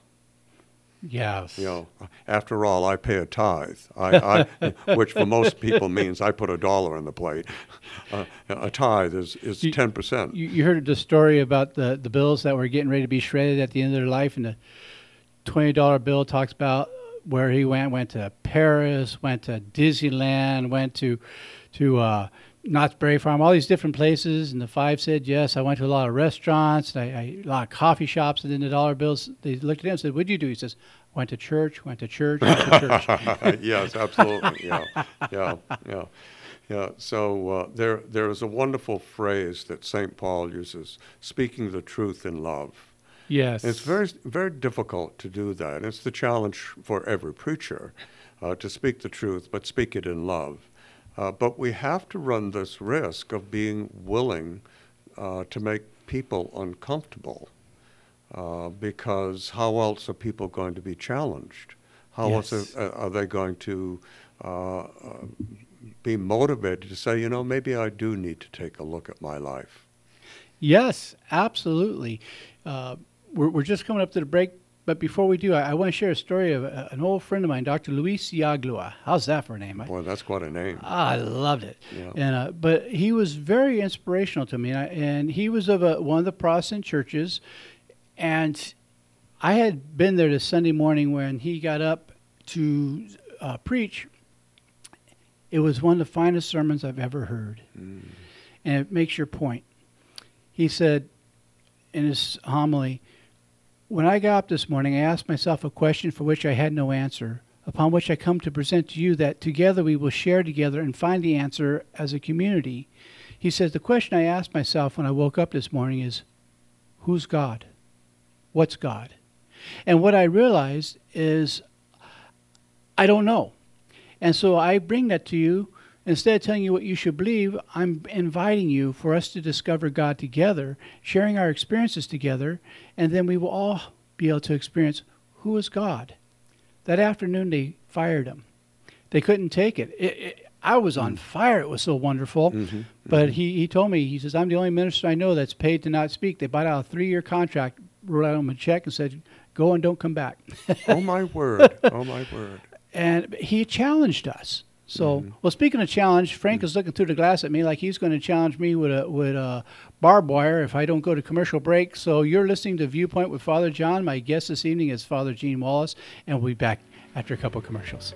Yes. You know, after all, I pay a tithe, I, I, which for most people means I put a dollar in the plate. Uh, a tithe is is You- ten percent. You, you heard the story about the, the bills that were getting ready to be shredded at the end of their life, and the twenty dollar bill talks about where he went. Went to Paris, went to Disneyland, went to to uh, Knott's Berry Farm, all these different places. And the five said yes. I went to a lot of restaurants, I, I, a lot of coffee shops. And then the dollar bills, they looked at him and said, "What'd you do?" He says, "Went to church, went to church, went to church." yes, absolutely. Yeah, yeah, yeah, yeah. So uh, there there is a wonderful phrase that Saint Paul uses: "Speaking the truth in love." Yes. It's very, very difficult to do that. It's the challenge for every preacher uh, to speak the truth, but speak it in love. Uh, but we have to run this risk of being willing uh, to make people uncomfortable uh, because how else are people going to be challenged? How else are, are they going to uh, uh, be motivated to say, you know, maybe I do need to take a look at my life? Yes, absolutely. Uh, we're, we're just coming up to the break, but before we do, I, I want to share a story of a, an old friend of mine, Dr. Luis Yaglua. How's that for a name? Boy, that's quite a name. I loved it. Yeah. And uh, but he was very inspirational to me, and, I, and he was of a, one of the Protestant churches, and I had been there this Sunday morning when he got up to uh, preach. It was one of the finest sermons I've ever heard, and it makes your point. He said in his homily, When I got up this morning, I asked myself a question for which I had no answer, upon which I come to present to you that together we will share together and find the answer as a community. He says, The question I asked myself when I woke up this morning is, Who's God? What's God? And what I realized is, I don't know. And so I bring that to you. Instead of telling you what you should believe, I'm inviting you for us to discover God together, sharing our experiences together, and then we will all be able to experience who is God. That afternoon, they fired him. They couldn't take it. it, it I was on mm. fire. It was so wonderful. Mm-hmm, mm-hmm. But he, he told me, he says, I'm the only minister I know that's paid to not speak. They bought out a three year contract, wrote out him a check, and said, Go and don't come back. oh, my word. Oh, my word. And he challenged us. So, mm-hmm. well, speaking of challenge, Frank mm. is looking through the glass at me like he's going to challenge me with a with a barbed wire if I don't go to commercial break. So, you're listening to Viewpoint with Father John. My guest this evening is Father Gene Wallace, and we'll be back after a couple of commercials.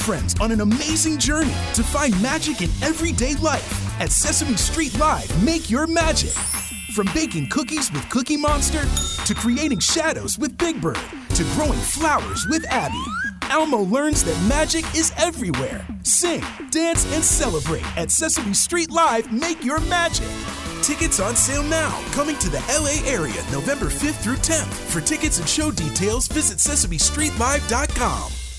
Friends on an amazing journey to find magic in everyday life at Sesame Street Live Make Your Magic. From baking cookies with Cookie Monster to creating shadows with Big Bird to growing flowers with Abby, Elmo learns that magic is everywhere. Sing, dance, and celebrate at Sesame Street Live Make Your Magic. Tickets on sale now, coming to the LA area November 5th through 10th. For tickets and show details, visit sesamestreetlive.com.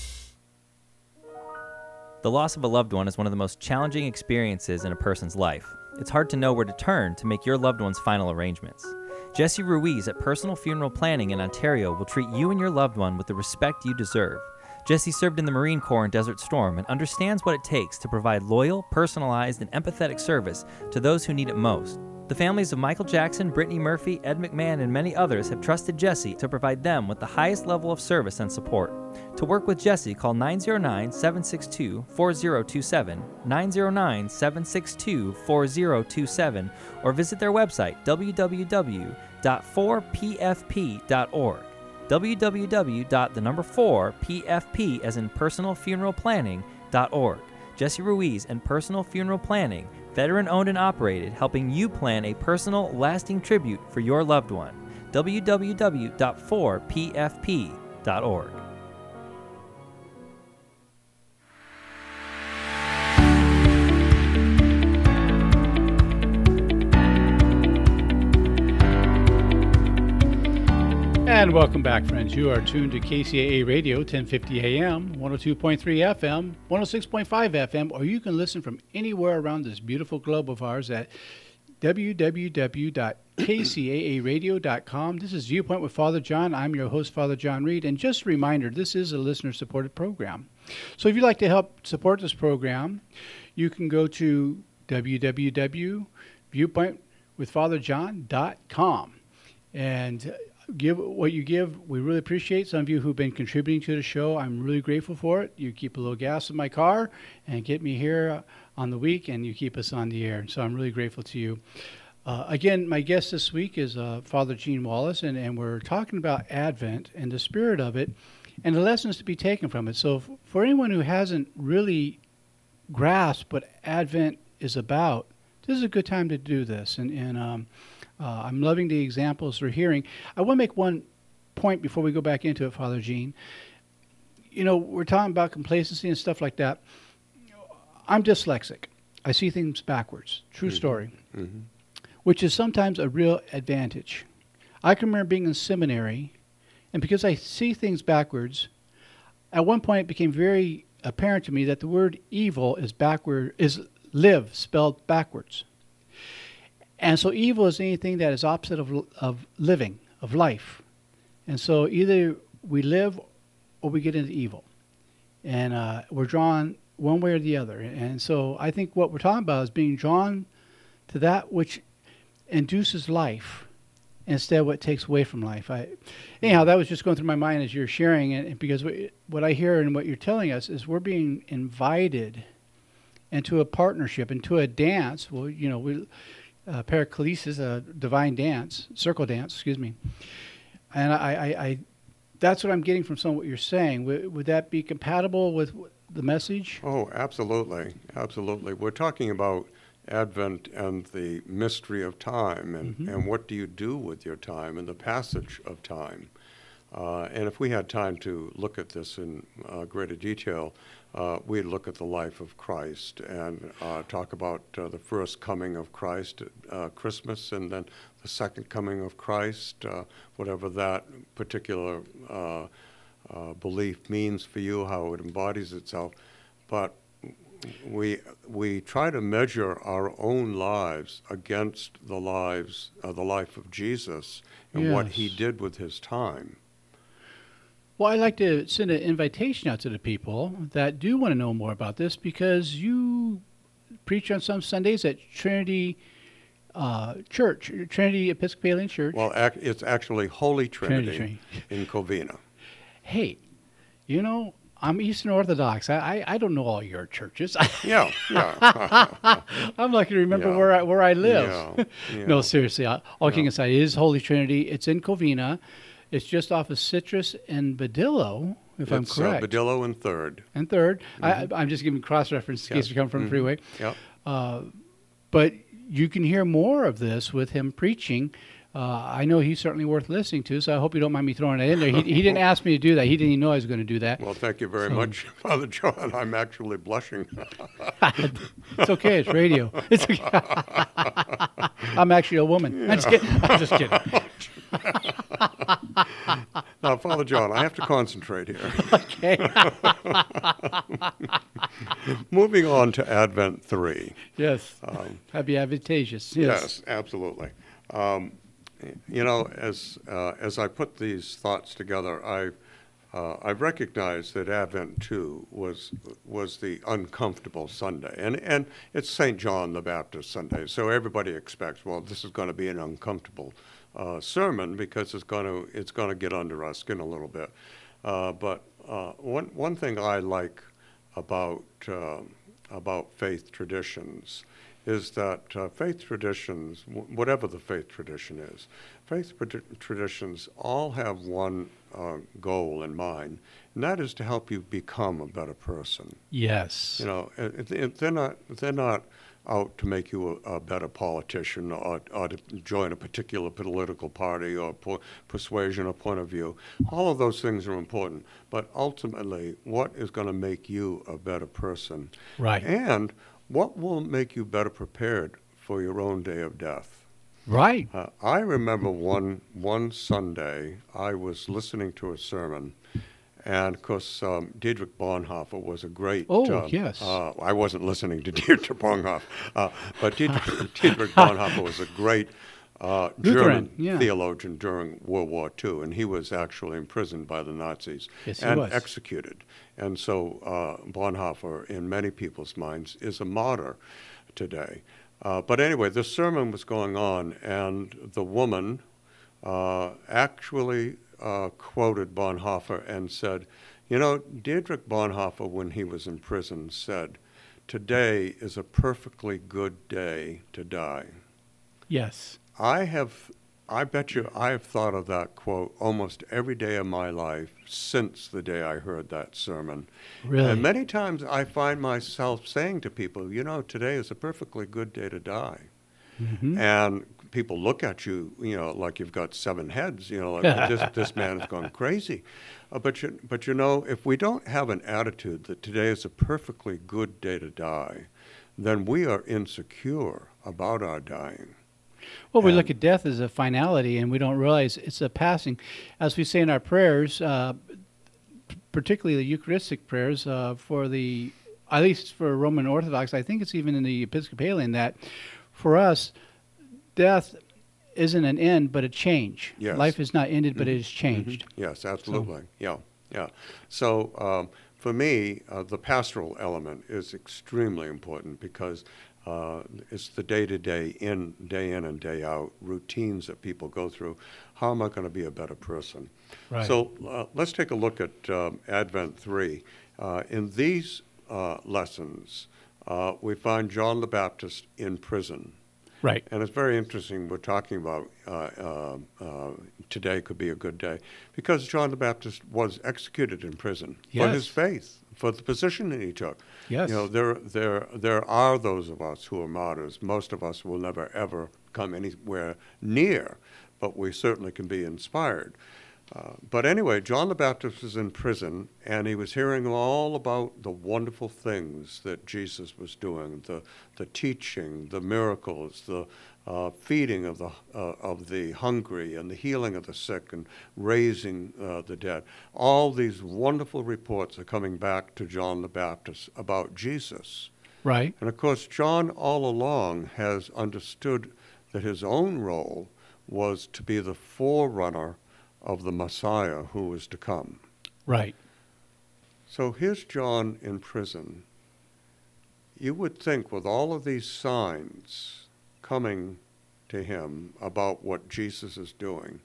The loss of a loved one is one of the most challenging experiences in a person's life. It's hard to know where to turn to make your loved one's final arrangements. Jesse Ruiz at Personal Funeral Planning in Ontario will treat you and your loved one with the respect you deserve. Jesse served in the Marine Corps in Desert Storm and understands what it takes to provide loyal, personalized, and empathetic service to those who need it most. The families of Michael Jackson, Brittany Murphy, Ed McMahon, and many others have trusted Jesse to provide them with the highest level of service and support. To work with Jesse, call 909 762 4027, 909 762 4027, or visit their website www.4pfp.org. www.the4pfp as in personal funeral planning.org. Jesse Ruiz and Personal Funeral Planning, veteran owned and operated, helping you plan a personal, lasting tribute for your loved one. www.4pfp.org. And welcome back, friends. You are tuned to KCAA Radio, 1050 AM, 102.3 FM, 106.5 FM, or you can listen from anywhere around this beautiful globe of ours at www.kcaaradio.com. This is Viewpoint with Father John. I'm your host, Father John Reed. And just a reminder, this is a listener supported program. So if you'd like to help support this program, you can go to www.viewpointwithfatherjohn.com and give what you give. We really appreciate some of you who've been contributing to the show. I'm really grateful for it. You keep a little gas in my car and get me here on the week, and you keep us on the air. So I'm really grateful to you. Uh, again, my guest this week is uh, Father Gene Wallace, and, and we're talking about Advent and the spirit of it and the lessons to be taken from it. So, f- for anyone who hasn't really grasped what Advent is about, this is a good time to do this. And, and um, uh, I'm loving the examples we're hearing. I want to make one point before we go back into it, Father Gene. You know, we're talking about complacency and stuff like that. I'm dyslexic. I see things backwards. True Mhm. story. Mhm. Which is sometimes a real advantage. I can remember being in seminary, and because I see things backwards, at one point it became very apparent to me that the word evil is backward is live spelled backwards. And so evil is anything that is opposite of, of living, of life. And so either we live or we get into evil. And uh, we're drawn one way or the other. And so I think what we're talking about is being drawn to that which induces life instead of what takes away from life. I, anyhow, that was just going through my mind as you're sharing it, because what, what I hear and what you're telling us is we're being invited into a partnership, into a dance. Well, you know, we, uh, a divine dance, circle dance, excuse me. And I, I, I, that's what I'm getting from some of what you're saying. Would, would that be compatible with the message? Oh, absolutely, absolutely. We're talking about Advent and the mystery of time, and, Mhm. and what do you do with your time and the passage of time. Uh, and if we had time to look at this in uh, greater detail, uh, we'd look at the life of Christ and uh, talk about uh, the first coming of Christ at uh, Christmas and then the second coming of Christ, uh, whatever that particular uh, uh, belief means for you, how it embodies itself. But we we try to measure our own lives against the lives uh, the life of Jesus and what he did with his time. Well, I'd like to send an invitation out to the people that do want to know more about this because you preach on some Sundays at Trinity uh, Church, Trinity Episcopalian Church. Well, ac- it's actually Holy Trinity, Trinity. in Covina. Hey, you know, I'm Eastern Orthodox. I, I, I don't know all your churches. Yeah, yeah. I'm lucky to remember Yeah. where I where I live. Yeah, no, seriously. All all kidding Yeah. aside, it is Holy Trinity. It's in Covina. It's just off of Citrus and Badillo, if I'm it's uh, correct. Badillo and Third. and 3rd Mhm. I, I'm just giving cross reference in Yeah. case you come from Mhm. freeway. Yep. Uh, but you can hear more of this with him preaching. Uh, I know he's certainly worth listening to, so I hope you don't mind me throwing it in there. He, he didn't ask me to do that. He didn't even know I was going to do that. Well, thank you very So- much, Father John. I'm actually blushing. It's okay. It's radio. It's okay. I'm actually a woman. I'm just kidding. I'm just kidding. now, Father John, I have to concentrate here. Okay. Moving on to Advent 3. Yes. Um, Happy advantageous. Yes. absolutely. Um, you know, as uh, as I put these thoughts together, I uh, I recognized that Advent two was was the uncomfortable Sunday, and and it's Saint John the Baptist Sunday, so everybody expects, well, this is going to be an uncomfortable uh, sermon because it's going to it's going to get under our skin a little bit. Uh, but uh, one one thing I like about um about faith traditions is that uh, faith traditions, w- whatever the faith tradition is, faith trad- traditions all have one uh, goal in mind, and that is to help you become a better person. Yes. You know, it, it, they're not they're not out to make you a, a better politician or, or to join a particular political party or po- persuasion or point of view. All of those things are important, but ultimately, what is going to make you a better person? Right. And what will make you better prepared for your own day of death? Right. Uh, I remember one one Sunday I was listening to a sermon, and of course um, Dietrich Bonhoeffer was a great. Oh, uh, yes. Uh, I wasn't listening to Dietrich Bonhoeffer, uh, but Dietrich, Dietrich Bonhoeffer was a great uh, Lutheran, German yeah. theologian during World War II, and he was actually imprisoned by the Nazis Yes, and was. executed. And so uh, Bonhoeffer, in many people's minds, is a martyr today. Uh, but anyway, the sermon was going on, and the woman uh, actually uh, quoted Bonhoeffer and said, You know, Dietrich Bonhoeffer, when he was in prison, said, Today is a perfectly good day to die. Yes. I have, I bet you, I have thought of that quote almost every day of my life since the day I heard that sermon. Really? And many times I find myself saying to people, you know, today is a perfectly good day to die. Mhm. And people look at you, you know, like you've got seven heads, you know, like this, this man has gone crazy. Uh, but, you, but you know, if we don't have an attitude that today is a perfectly good day to die, then we are insecure about our dying. Well, we look at death as a finality, and we don't realize it's a passing. As we say in our prayers, uh, particularly the Eucharistic prayers uh, for the, at least for Roman Orthodox, I think it's even in the Episcopalian that, for us, death isn't an end but a change. Yes. Life is not ended, but Mhm. it is changed. Mhm. Yes, absolutely. Yeah, yeah. So um, for me, uh, the pastoral element is extremely important because uh, it's the day-to-day, in day in and day out routines that people go through. How am I going to be a better person? Right. So uh, let's take a look at um, Advent three. Uh, in these uh, lessons, uh, we find John the Baptist in prison. Right. And it's very interesting. We're talking about uh, uh, uh, today could be a good day because John the Baptist was executed in prison for his faith, for the position that he took. Yes. You know, there, there, there are those of us who are martyrs. Most of us will never ever come anywhere near, but we certainly can be inspired. Uh, but anyway, John the Baptist was in prison, and he was hearing all about the wonderful things that Jesus was doing the, the teaching, the miracles, the uh, feeding of the, uh, of the hungry, and the healing of the sick, and raising uh, the dead. All these wonderful reports are coming back to John the Baptist about Jesus. Right. And of course, John all along has understood that his own role was to be the forerunner of the Messiah who was to come. Right. So here's John in prison. You would think, with all of these signs coming to him about what Jesus is doing,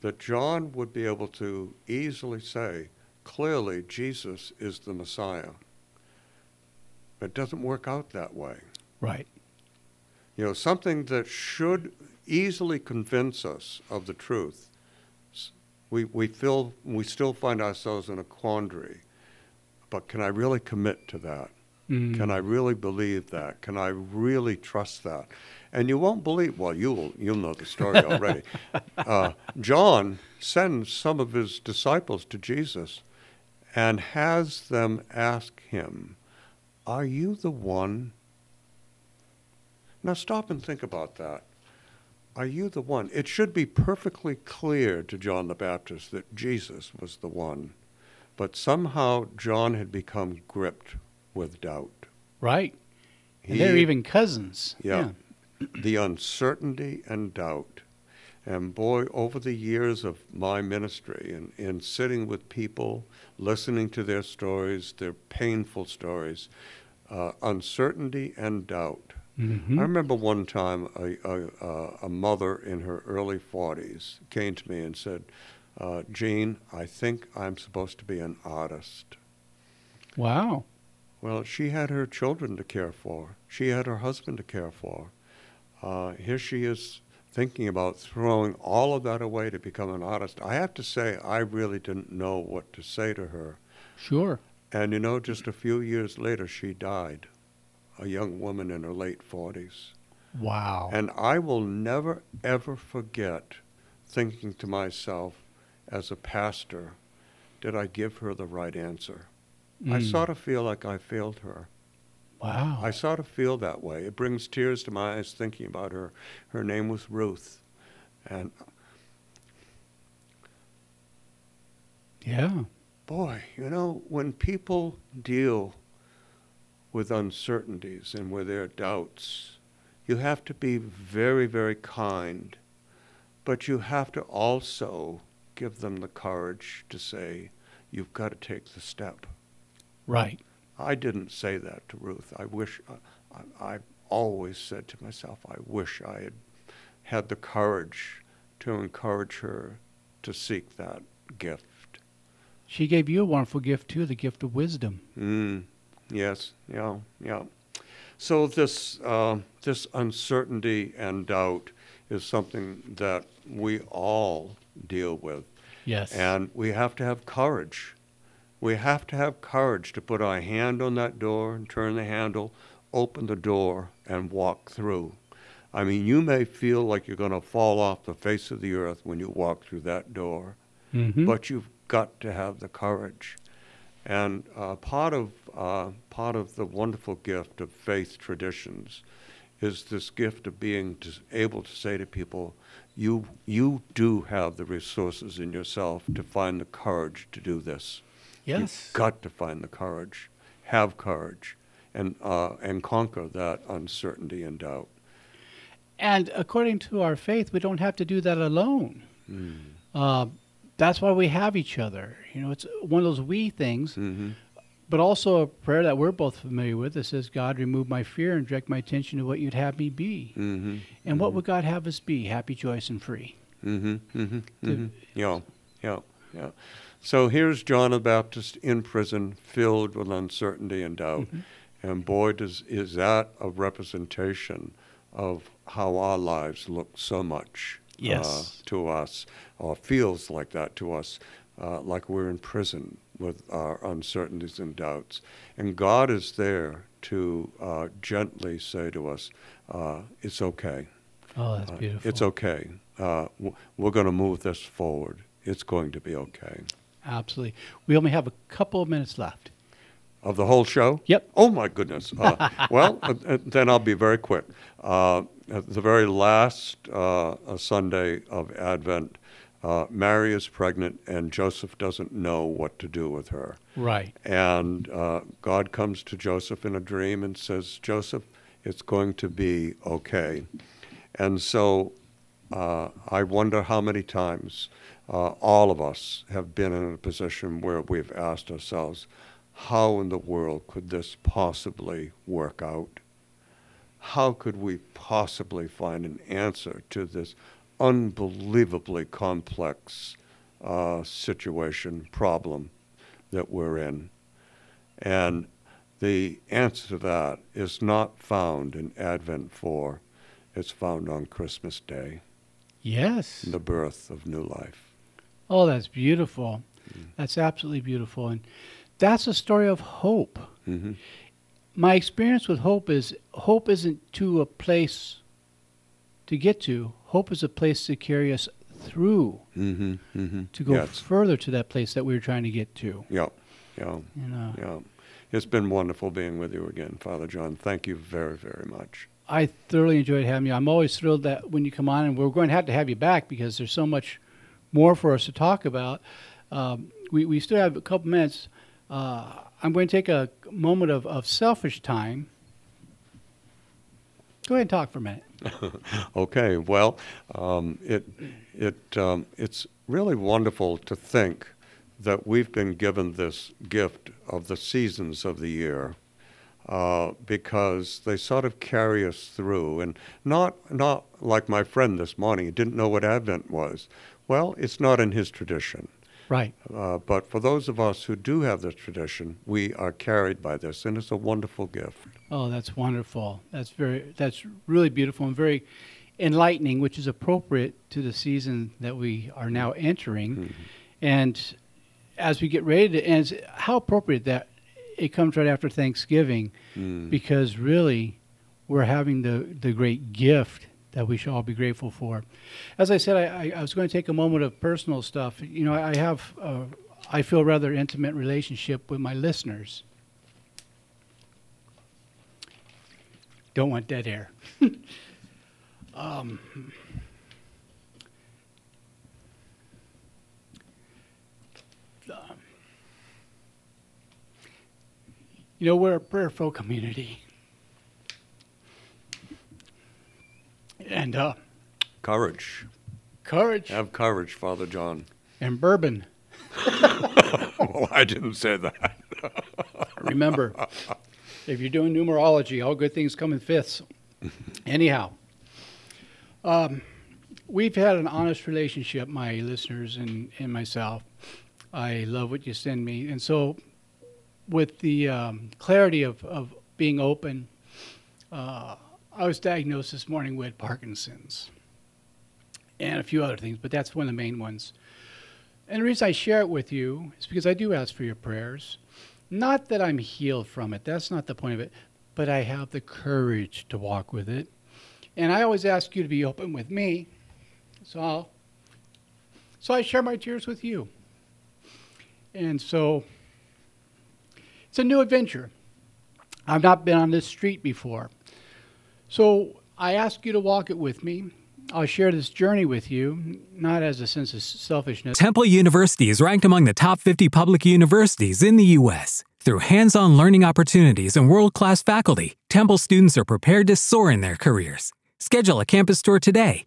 that John would be able to easily say, clearly, Jesus is the Messiah. It doesn't work out that way. Right. You know, something that should easily convince us of the truth. We, we, feel, we still find ourselves in a quandary. But can I really commit to that? Mm. Can I really believe that? Can I really trust that? And you won't believe. Well, you'll you'll know the story already. uh, John sends some of his disciples to Jesus, and has them ask him, "Are you the one?" Now stop and think about that. Are you the one? It should be perfectly clear to John the Baptist that Jesus was the one, but somehow John had become gripped with doubt. Right. And He- they're even cousins. yeah. The uncertainty and doubt. And boy, over the years of my ministry and, and sitting with people, listening to their stories, their painful stories, uh, uncertainty and doubt. Mhm. I remember one time a, a, a- a mother in her early 40s came to me and said, uh, Gene, I think I'm supposed to be an artist. Wow. Well, she had her children to care for. She had her husband to care for. Uh, here she is thinking about throwing all of that away to become an artist. I have to say, I really didn't know what to say to her. Sure. And you know, just a few years later, she died, a young woman in her late 40s. Wow. And I will never, ever forget thinking to myself, as a pastor, did I give her the right answer? I Mm. sort of feel like I failed her. Wow. I sort of feel that way. It brings tears to my eyes thinking about her. Her name was Ruth. And Yeah. boy, you know, when people deal with uncertainties and with their doubts, you have to be very, very kind, but you have to also give them the courage to say, you've got to take the step. Right. I didn't say that to Ruth. I wish, I, I, I always said to myself, I wish I had had the courage to encourage her to seek that gift. She gave you a wonderful gift too, the gift of wisdom. Mm, yes, yeah, yeah. So this uh, this uncertainty and doubt is something that we all deal with. Yes. And we have to have courage. We have to have courage to put our hand on that door and turn the handle, open the door, and walk through. I mean, you may feel like you're going to fall off the face of the earth when you walk through that door, Mhm. but you've got to have the courage. And uh, part of uh, part of the wonderful gift of faith traditions is this gift of being to, able to say to people, "You you do have the resources in yourself to find the courage to do this. Yes. You've got to find the courage, have courage, and uh, and conquer that uncertainty and doubt." And according to our faith, we don't have to do that alone. Mm. Uh, that's why we have each other. You know, it's one of those we things, Mm-hmm. but also a prayer that we're both familiar with that says, God, remove my fear and direct my attention to what you'd have me be. Mm-hmm. And what would God have us be? Happy, joyous, and free. Mm-hmm. Mm-hmm. Mm-hmm. Yeah. Yeah. Yeah. So here's John the Baptist in prison, filled with uncertainty and doubt. Mm-hmm. And boy, does is that a representation of how our lives look so much Yes. uh, to us, or feels like that to us, uh, like we're in prison with our uncertainties and doubts. And God is there to uh, gently say to us, uh, "It's okay." Oh, that's Uh, beautiful. It's okay. Uh, w- we're going to move this forward. It's going to be okay. Absolutely. We only have a couple of minutes left. Of the whole show? Yep. Oh, my goodness. Uh, well, uh, uh, then I'll be very quick. Uh, the very last uh, uh, Sunday of Advent, uh, Mary is pregnant, and Joseph doesn't know what to do with her. Right. And uh, God comes to Joseph in a dream and says, Joseph, it's going to be okay. And so uh, I wonder how many times uh, all of us have been in a position where we've asked ourselves, how in the world could this possibly work out? How could we possibly find an answer to this unbelievably complex uh, situation, problem that we're in? And the answer to that is not found in Advent 4, it's found on Christmas Day. Yes. The birth of new life. Oh, that's beautiful. That's absolutely beautiful. And that's a story of hope. Mm-hmm. My experience with hope is hope isn't to a place to get to, hope is a place to carry us through Mm-hmm. Mm-hmm. to go Yes. further to that place that we were trying to get to. Yeah, yeah, You know. yeah. It's been wonderful being with you again, Father John. Thank you very, very much. I thoroughly enjoyed having you. I'm always thrilled that when you come on, and we're going to have to have you back because there's so much more for us to talk about. Um, we, we still have a couple minutes. Uh, I'm going to take a moment of, of selfish time. Go ahead and talk for a minute. okay, well, um, it it um, it's really wonderful to think that we've been given this gift of the seasons of the year uh, because they sort of carry us through, and not not like my friend this morning. He didn't know what Advent was. Well, it's not in his tradition. Right. Uh, but for those of us who do have this tradition, we are carried by this, and it's a wonderful gift. Oh, that's wonderful. That's very that's really beautiful and very enlightening, which is appropriate to the season that we are now entering. And as we get ready to, and it's how appropriate that it comes right after Thanksgiving, Mm. because really we're having the the great gift that we should all be grateful for. As I said, I, I, was going to take a moment of personal stuff. You know, I have a, I feel rather intimate relationship with my listeners. Don't want dead air. um, um, you know, we're a prayerful community. And uh, Courage. courage Have courage, Father John. and bourbon. well, I didn't say that. Remember, if you're doing numerology, all good things come in fifths. Anyhow, um, we've had an honest relationship, my listeners and, and myself. I love what you send me. And so, with the um, clarity of, of being open, uh, I was diagnosed this morning with Parkinson's and a few other things, but that's one of the main ones. And the reason I share it with you is because I do ask for your prayers. Not that I'm healed from it, that's not the point of it, but I have the courage to walk with it. And I always ask you to be open with me. So I'll, so I share my tears with you. And so it's a new adventure. I've not been on this street before. So I ask you to walk it with me. I'll share this journey with you, not as a sense of selfishness. Temple University is ranked among the top 50 public universities in the U.S. Through hands on learning opportunities and world class faculty, Temple students are prepared to soar in their careers. Schedule a campus tour today